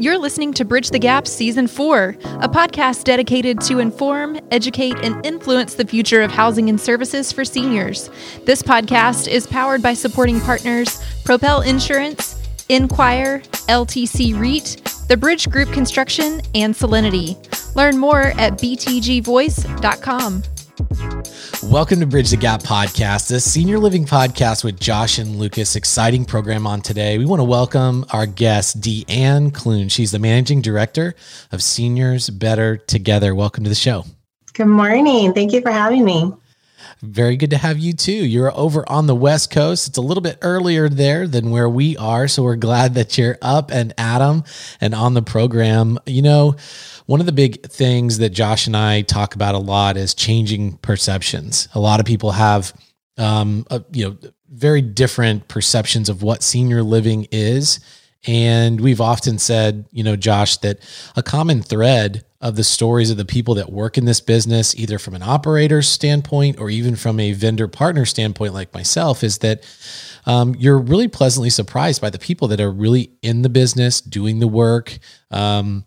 You're listening to Bridge the Gap Season 4, a podcast dedicated to inform, educate, and influence the future of housing and services for seniors. This podcast is powered by supporting partners Propel Insurance, Enquire, LTC REIT, the Bridge Group Construction, and Solinity. Learn more at btgvoice.com. Welcome to Bridge the Gap podcast, a senior living podcast with Josh and Lucas. Exciting program on today. We want to welcome our guest, DeAnne Clune. She's the managing director of Seniors Better Together. Welcome to the show. Good morning. Thank you for having me. Very good to have you too. You're over on the West Coast. It's a little bit earlier there than where we are. So we're glad that you're up and Adam and on the program. You know, one of the big things that Josh and I talk about a lot is changing perceptions. A lot of people have, um, a, you know, very different perceptions of what senior living is. And we've often said, you know, Josh, that a common thread of the stories of the people that work in this business, either from an operator standpoint or even from a vendor partner standpoint, like myself, is that um, you're really pleasantly surprised by the people that are really in the business, doing the work, um,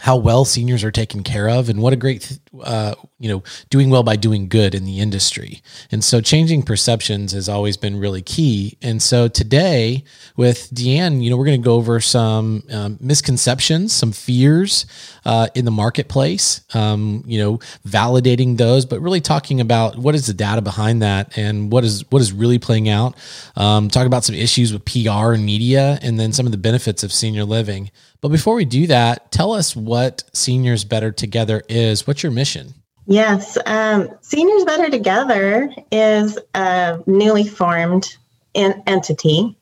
how well seniors are taken care of and what a great uh, you know doing well by doing good in the industry. And so changing perceptions has always been really key. And so today with DeAnne you know we're going to go over some um, misconceptions some fears uh, in the marketplace um, you know validating those but really talking about what is the data behind that and what is what is really playing out. Um, talk about some issues with pr and media and then some of the benefits of senior living but before we do that, tell us what Seniors Better Together is. What's your mission? Yes, um, Seniors Better Together is a newly formed in- entity.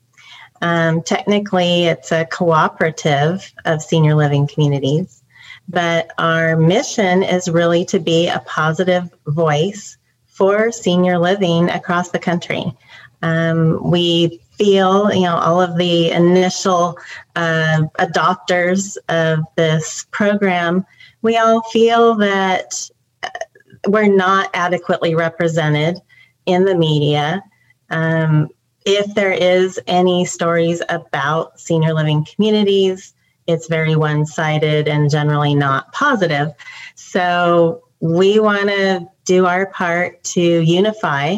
Um, technically, it's a cooperative of senior living communities, but our mission is really to be a positive voice for senior living across the country. Um, we feel, you know, all of the initial uh, adopters of this program, we all feel that uh, we're not adequately represented in the media. Um, if there is any stories about senior living communities, it's very one sided and generally not positive. So we want to do our part to unify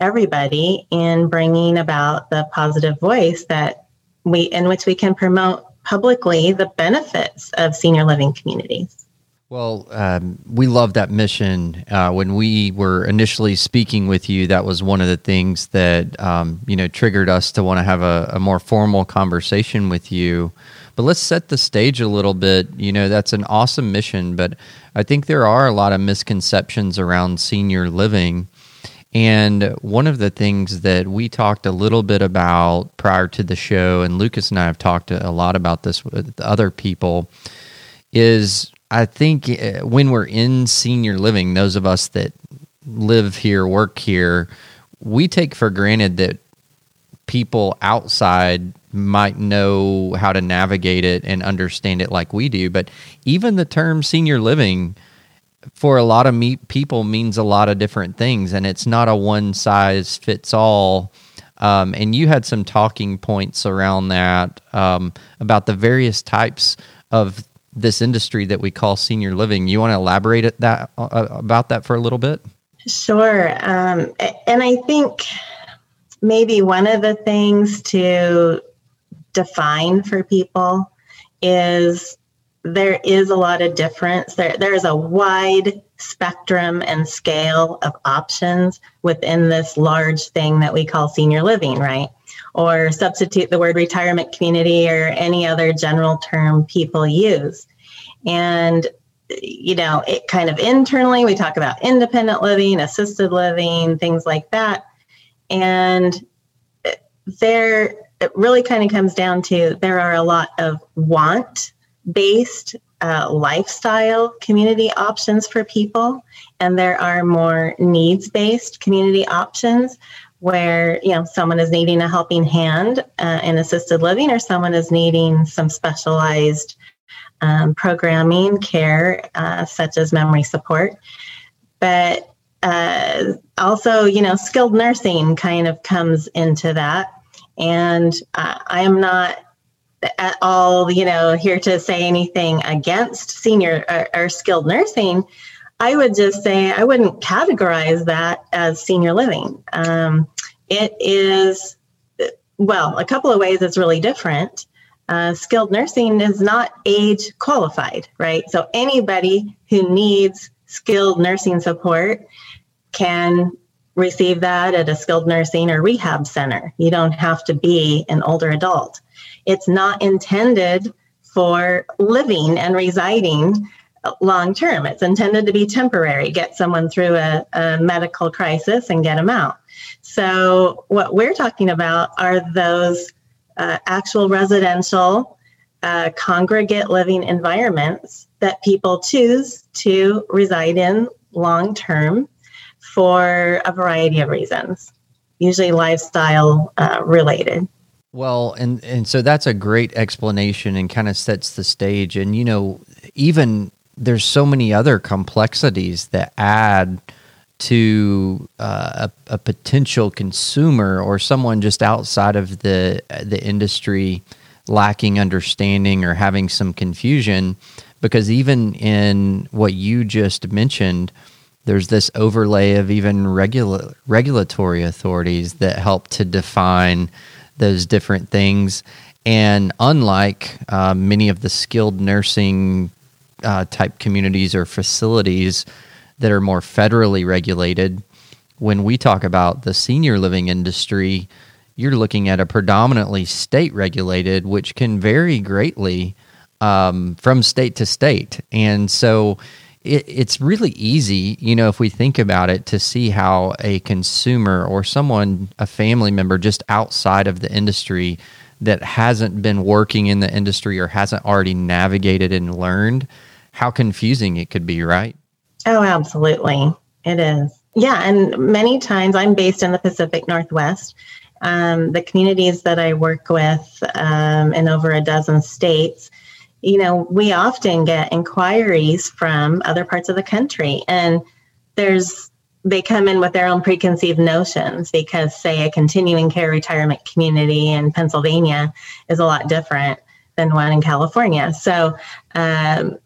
everybody in bringing about the positive voice that we in which we can promote publicly the benefits of senior living communities. Well, um, we love that mission. Uh, when we were initially speaking with you, that was one of the things that um, you know triggered us to want to have a, a, more formal conversation with you. But let's set the stage a little bit. You know, that's an awesome mission, but I think there are a lot of misconceptions around senior living. And one of the things that we talked a little bit about prior to the show, and Lucas and I have talked a lot about this with other people, is I think uh, when we're in senior living, those of us that live here, work here, we take for granted that people outside might know how to navigate it and understand it like we do. But even the term senior living, for a lot of me- people means a lot of different things, and it's not a one size fits all. Um, and you had some talking points around that um, about the various types of this industry that we call senior living. You want to elaborate at that uh, about that for a little bit? Sure. Um, and I think maybe one of the things to define for people is there is a lot of difference. There, there is a wide spectrum and scale of options within this large thing that we call senior living, right? Or substitute the word retirement community or any other general term people use. And, you know, it kind of internally, we talk about independent living, assisted living, things like that. And there, it really kind of comes down to there are a lot of want based uh, lifestyle community options for people, and there are more needs based community options where you know someone is needing a helping hand uh, in assisted living or someone is needing some specialized um, programming care uh, such as memory support. But uh, also you know skilled nursing kind of comes into that. And uh, i am not at all, you know, here to say anything against senior or, or skilled nursing. I would just say I wouldn't categorize that as senior living. Um, it is, well, a couple of ways it's really different. Uh, skilled nursing is not age qualified, right? So anybody who needs skilled nursing support can receive that at a skilled nursing or rehab center. You don't have to be an older adult. It's not intended for living and residing long term. It's intended to be temporary, get someone through a, a, medical crisis and get them out. So, what we're talking about are those uh, actual residential uh, congregate living environments that people choose to reside in long term for a variety of reasons, usually lifestyle uh, related. Well, and and so that's a great explanation and kind of sets the stage. And you know, even there's so many other complexities that add to uh, a, a, potential consumer or someone just outside of the the industry lacking understanding or having some confusion because even in what you just mentioned there's this overlay of even regula- regulatory authorities that help to define those different things and unlike uh, many of the skilled nursing uh, type communities or facilities that are more federally regulated. When we talk about the senior living industry, you're looking at a predominantly state regulated, which can vary greatly um, from state to state. And so it, it's really easy, you know, if we think about it, to see how a consumer or someone, a family member just outside of the industry that hasn't been working in the industry or hasn't already navigated and learned, how confusing it could be, right? Oh, absolutely. It is. Yeah. And many times I'm based in the Pacific Northwest. Um, the communities that I work with um, in over a dozen states, you know, we often get inquiries from other parts of the country. And there's, they come in with their own preconceived notions because, say, a continuing care retirement community in Pennsylvania is a lot different than one in California. So, um,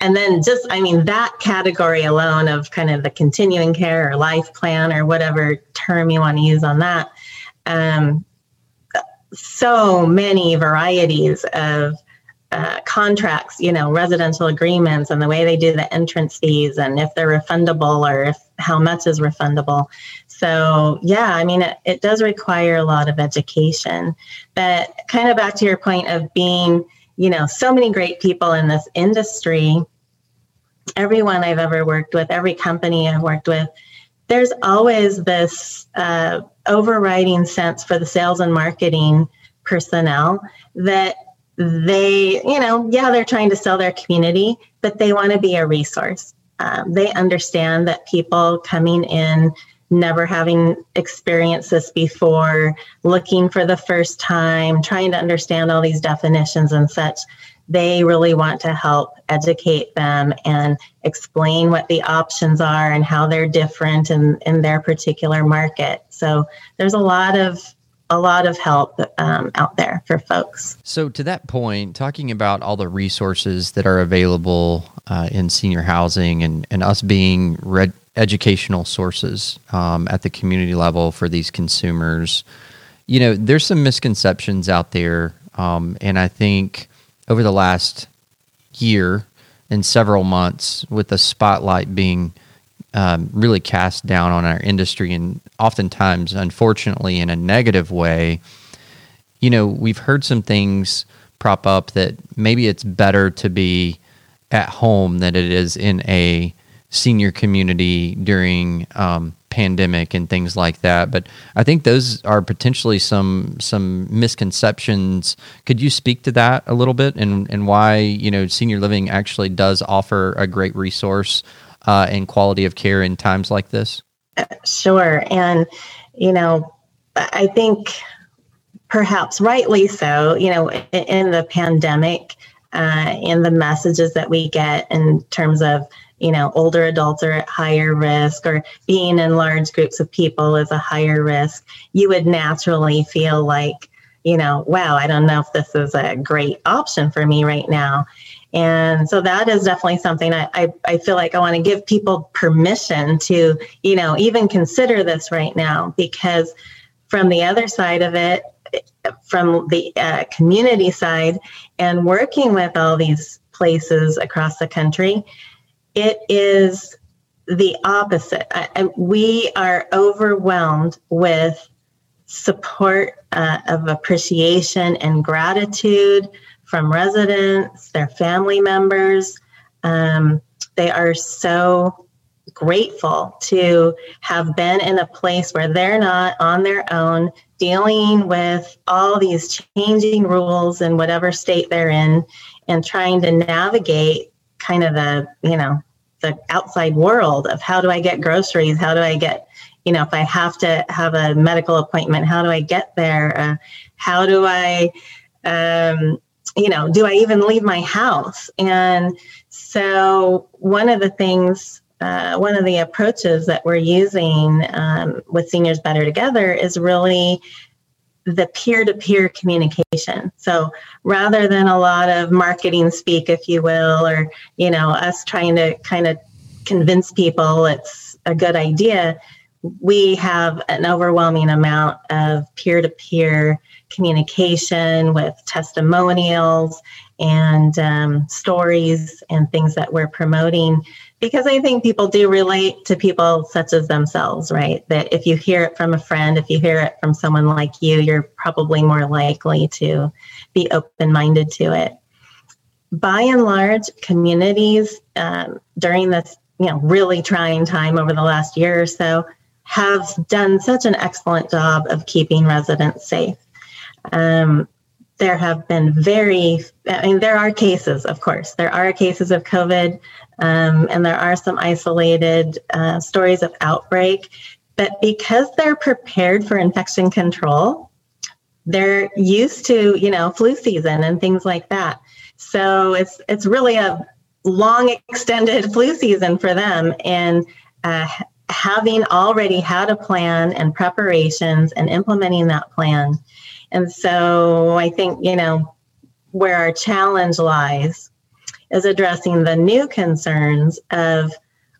and then just i mean that category alone of kind of the continuing care or life plan or whatever term you want to use on that um, so many varieties of uh, contracts you know residential agreements and the way they do the entrance fees and if they're refundable or if how much is refundable so yeah i mean it, it does require a lot of education but kind of back to your point of being you know, so many great people in this industry. Everyone I've ever worked with, every company I've worked with, there's always this uh, overriding sense for the sales and marketing personnel that they, you know, yeah, they're trying to sell their community, but they want to be a resource. Um, they understand that people coming in never having experienced this before, looking for the first time, trying to understand all these definitions and such. They really want to help educate them and explain what the options are and how they're different in, in their particular market. So there's a lot of a lot of help um, out there for folks. So, to that point, talking about all the resources that are available uh, in senior housing and, and us being red, educational sources um, at the community level for these consumers. You know, there's some misconceptions out there, um, and I think over the last year and several months, with the spotlight being um, really cast down on our industry, and oftentimes, unfortunately, in a negative way, you know, we've heard some things prop up that maybe it's better to be at home than it is in a senior community during um, pandemic and things like that. But I think those are potentially some some misconceptions. Could you speak to that a little bit and and why you know senior living actually does offer a great resource uh, and quality of care in times like this? Sure, and you know, I think perhaps rightly so. You know, in the pandemic. Uh, and the messages that we get in terms of you know, older adults are at higher risk or being in large groups of people is a higher risk, you would naturally feel like you know, wow, I don't know if this is a great option for me right now. And so that is definitely something I, I, I feel like I want to give people permission to, you know, even consider this right now because from the other side of it, from the uh, community side and working with all these places across the country, it is the opposite. I, I, we are overwhelmed with support uh, of appreciation and gratitude from residents, their family members. Um, they are so grateful to have been in a place where they're not on their own dealing with all these changing rules in whatever state they're in and trying to navigate kind of the, you know, the outside world of how do I get groceries? How do I get, you know, if I have to have a medical appointment, how do I get there? Uh, how do I, um, you know, do I even leave my house? And so one of the things, uh, one of the approaches that we're using um, with Seniors Better Together is really the peer-to-peer communication so rather than a lot of marketing speak if you will or you know us trying to kind of convince people it's a good idea we have an overwhelming amount of peer-to-peer communication with testimonials and um, stories and things that we're promoting because I think people do relate to people such as themselves, right? That if you hear it from a friend, if you hear it from someone like you, you're probably more likely to be open minded to it. By and large, communities um, during this you know really trying time over the last year or so have done such an excellent job of keeping residents safe. Um, there have been very, I mean, there are cases, of course, there are cases of COVID, um, and there are some isolated uh, stories of outbreak. But because they're prepared for infection control, they're used to, you know, flu season and things like that. So it's it's really a long extended flu season for them, and uh, having already had a plan and preparations and implementing that plan and so I think, you know, where our challenge lies is addressing the new concerns of,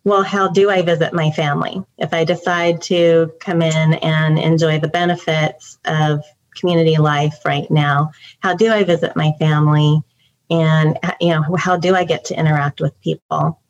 well, how do I visit my family? If I decide to come in and enjoy the benefits of community life right now, how do I visit my family? And, you know, how do I get to interact with people?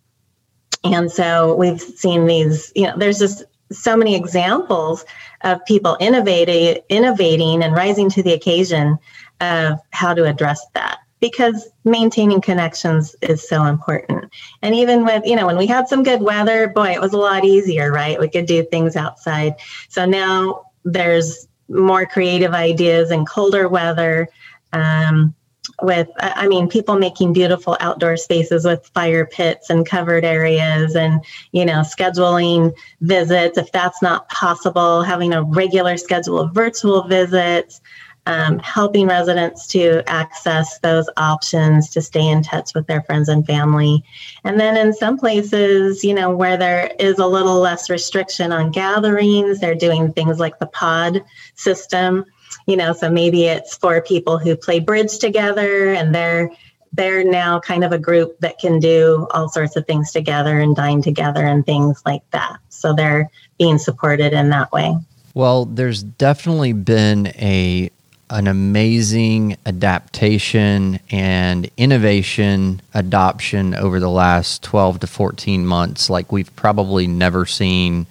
And so we've seen these, you know, there's just so many examples of people innovating, innovating and rising to the occasion of how to address that because maintaining connections is so important. And even with, you know, when we had some good weather, boy, it was a lot easier, right? We could do things outside. So now there's more creative ideas in colder weather. Um, with i mean people making beautiful outdoor spaces with fire pits and covered areas and you know scheduling visits. If that's not possible having a regular schedule of virtual visits um, helping residents to access those options to stay in touch with their friends and family. And then in some places you know where there is a little less restriction on gatherings they're doing things like the pod system you know so maybe it's for people who play bridge together and they're they're now kind of a group that can do all sorts of things together and dine together and things like that. So they're being supported in that way. Well there's definitely been a an amazing adaptation and innovation adoption over the last 12 to 14 months like we've probably never seen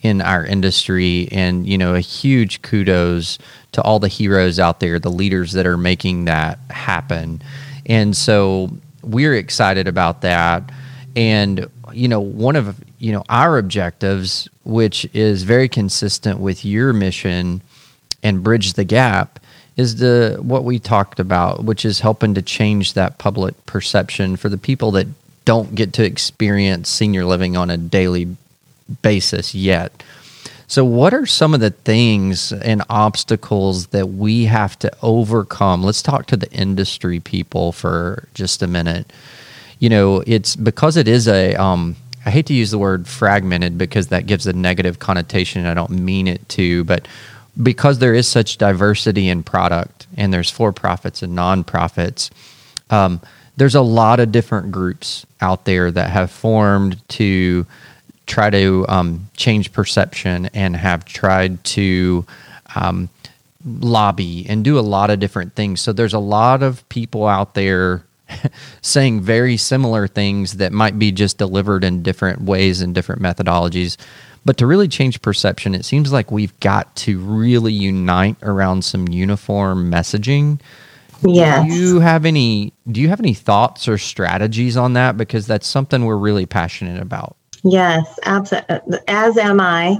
in our industry. And you know a huge kudos to all the heroes out there the leaders that are making that happen and so we're excited about that and you know one of you know our objectives which is very consistent with your mission and bridge the gap is the what we talked about which is helping to change that public perception for the people that don't get to experience senior living on a daily basis yet. So, what are some of the things and obstacles that we have to overcome? Let's talk to the industry people for just a minute. You know, it's because it is a, um, I hate to use the word fragmented because that gives a negative connotation. I don't mean it to, but because there is such diversity in product and there's for profits and nonprofits, um, there's a lot of different groups out there that have formed to try to um, change perception and have tried to um, lobby and do a lot of different things. So there's a lot of people out there saying very similar things that might be just delivered in different ways and different methodologies. But to really change perception, it seems like we've got to really unite around some uniform messaging. Yes. Do you have any do you have any thoughts or strategies on that because that's something we're really passionate about? Yes, absolutely. As am I,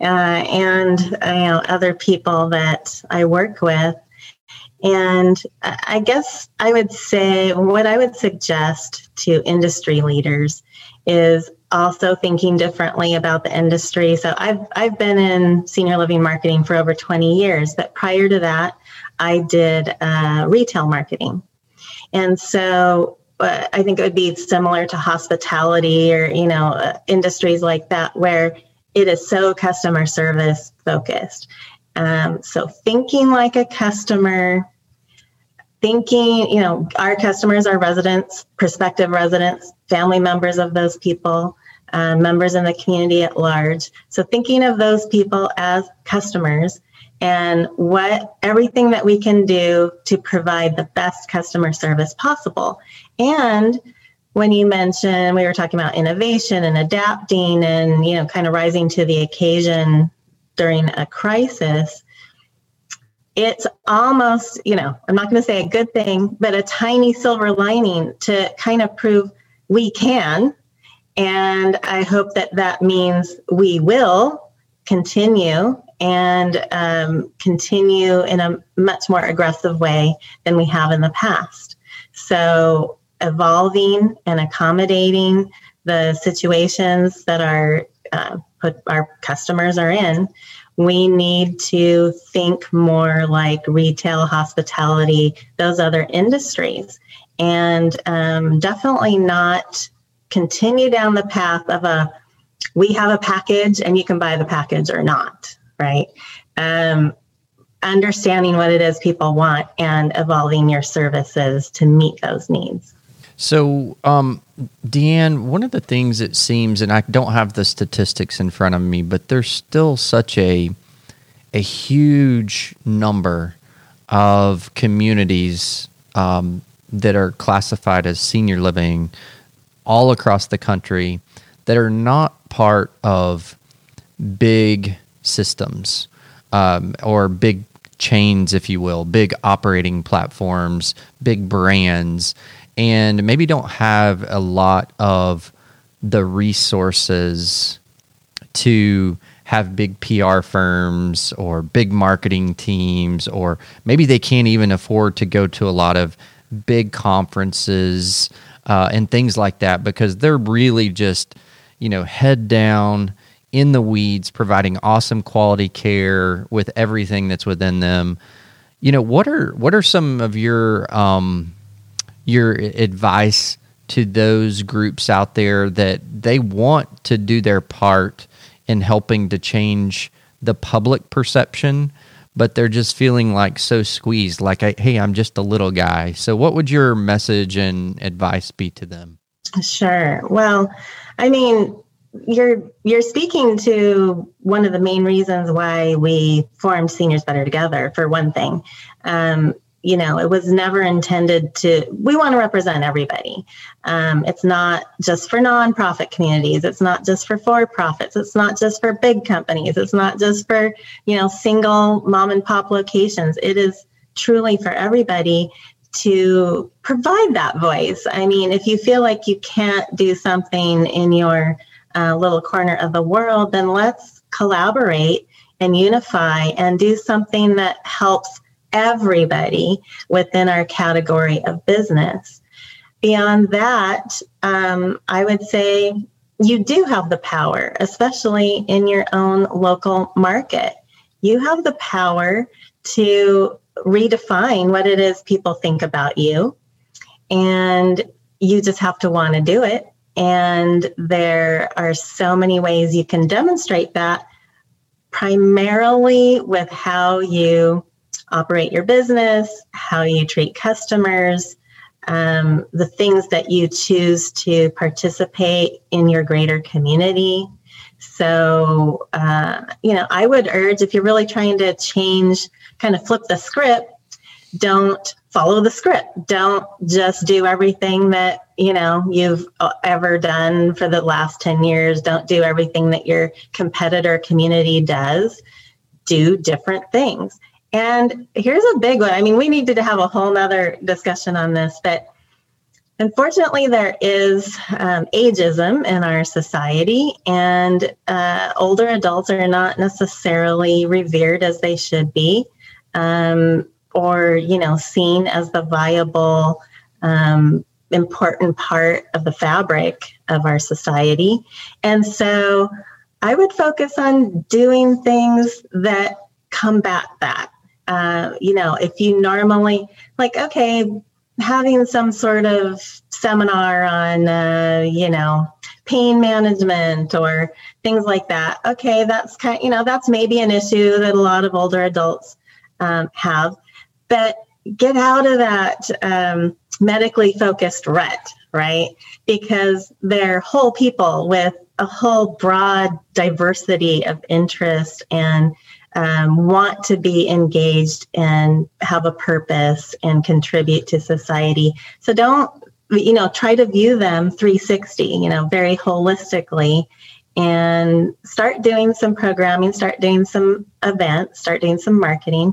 uh, and you know other people that I work with. And I guess I would say what I would suggest to industry leaders is also thinking differently about the industry. So I've I've been in senior living marketing for over 20 years, but prior to that, I did uh, retail marketing. And so uh, I think it would be similar to hospitality or you know uh, industries like that where it is so customer service focused. Um, so thinking like a customer, thinking you know our customers are residents, prospective residents, family members of those people, uh, members in the community at large. So thinking of those people as customers and what everything that we can do to provide the best customer service possible. And when you mentioned we were talking about innovation and adapting and you know kind of rising to the occasion during a crisis it's almost you know i'm not going to say a good thing but a tiny silver lining to kind of prove we can and i hope that that means we will continue and um, continue in a much more aggressive way than we have in the past. So, evolving and accommodating the situations that our uh, put our customers are in, we need to think more like retail, hospitality, those other industries, and um, definitely not continue down the path of a we have a package and you can buy the package or not right? Um, understanding what it is people want and evolving your services to meet those needs. So, um, DeAnne, one of the things it seems, and I don't have the statistics in front of me, but there's still such a a huge number of communities um, that are classified as senior living all across the country that are not part of big systems um, or big chains, if you will, big operating platforms, big brands, and maybe don't have a lot of the resources to have big PR firms or big marketing teams, or maybe they can't even afford to go to a lot of big conferences uh, and things like that because they're really just, you know, head down in the weeds, providing awesome quality care with everything that's within them. You know, what are what are some of your um, your advice to those groups out there that they want to do their part in helping to change the public perception, but they're just feeling like so squeezed, like, hey, I'm just a little guy. So, what would your message and advice be to them? Sure. Well, I mean, you're you're speaking to one of the main reasons why we formed Seniors Better Together. For one thing, um, you know, it was never intended to. We want to represent everybody. Um, it's not just for nonprofit communities. It's not just for for profits. It's not just for big companies. It's not just for you know single mom and pop locations. It is truly for everybody to provide that voice. I mean, if you feel like you can't do something in your uh, little corner of the world, then let's collaborate and unify and do something that helps everybody within our category of business. Beyond that, um, I would say you do have the power, especially in your own local market. You have the power to redefine what it is people think about you. And you just have to want to do it. And there are so many ways you can demonstrate that primarily with how you operate your business, how you treat customers, um, the things that you choose to participate in your greater community. So, uh, you know, I would urge if you're really trying to change, kind of flip the script, don't follow the script. Don't just do everything that, you know, you've uh, ever done for the last 10 years. Don't do everything that your competitor community does. Do different things. And here's a big one. I mean, we needed to have a whole nother discussion on this, but unfortunately, there is um, ageism in our society, and uh, older adults are not necessarily revered as they should be, um, or you know, seen as the viable. Um, important part of the fabric of our society. And so I would focus on doing things that combat that. Uh, you know, if you normally like, okay, having some sort of seminar on, uh, you know, pain management or things like that. Okay, that's kind, you know, that's maybe an issue that a lot of older adults um, have, but get out of that um, medically focused rut, right? Because they're whole people with a whole broad diversity of interest and um, want to be engaged and have a purpose and contribute to society. So don't, you know, try to view them 360, you know, very holistically and start doing some programming, start doing some events, start doing some marketing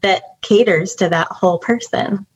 that caters to that whole person.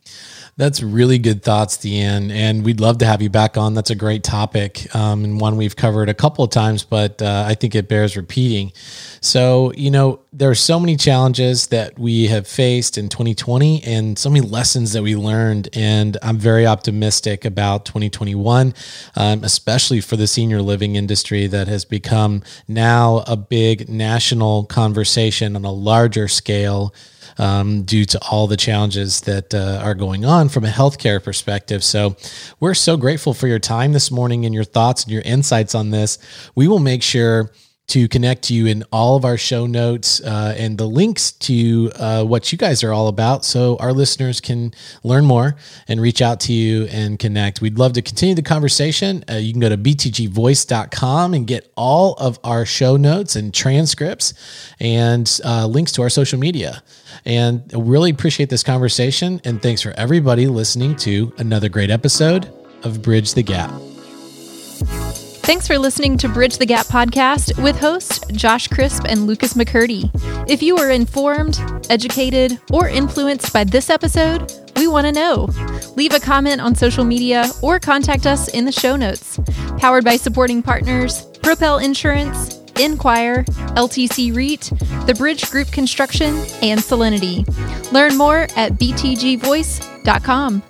That's really good thoughts, DeAnne, and we'd love to have you back on. That's a great topic um, and one we've covered a couple of times, but uh, I think it bears repeating. So, you know, there are so many challenges that we have faced in 2020 and so many lessons that we learned. And I'm very optimistic about 2021, um, especially for the senior living industry that has become now a big national conversation on a larger scale um, due to all the challenges that uh, are going on from a healthcare perspective. So we're so grateful for your time this morning and your thoughts and your insights on this. We will make sure to connect to you in all of our show notes uh, and the links to uh, what you guys are all about so our listeners can learn more and reach out to you and connect. We'd love to continue the conversation. Uh, you can go to btgvoice.com and get all of our show notes and transcripts and uh, links to our social media. And really appreciate this conversation. And thanks for everybody listening to another great episode of Bridge the Gap. Thanks for listening to Bridge the Gap podcast with hosts Josh Crisp and Lucas McCurdy. If you were informed, educated, or influenced by this episode, we want to know. Leave a comment on social media or contact us in the show notes. Powered by supporting partners Propel Insurance, Enquire, LTC REIT, The Bridge Group Construction, and Solinity. Learn more at btgvoice.com.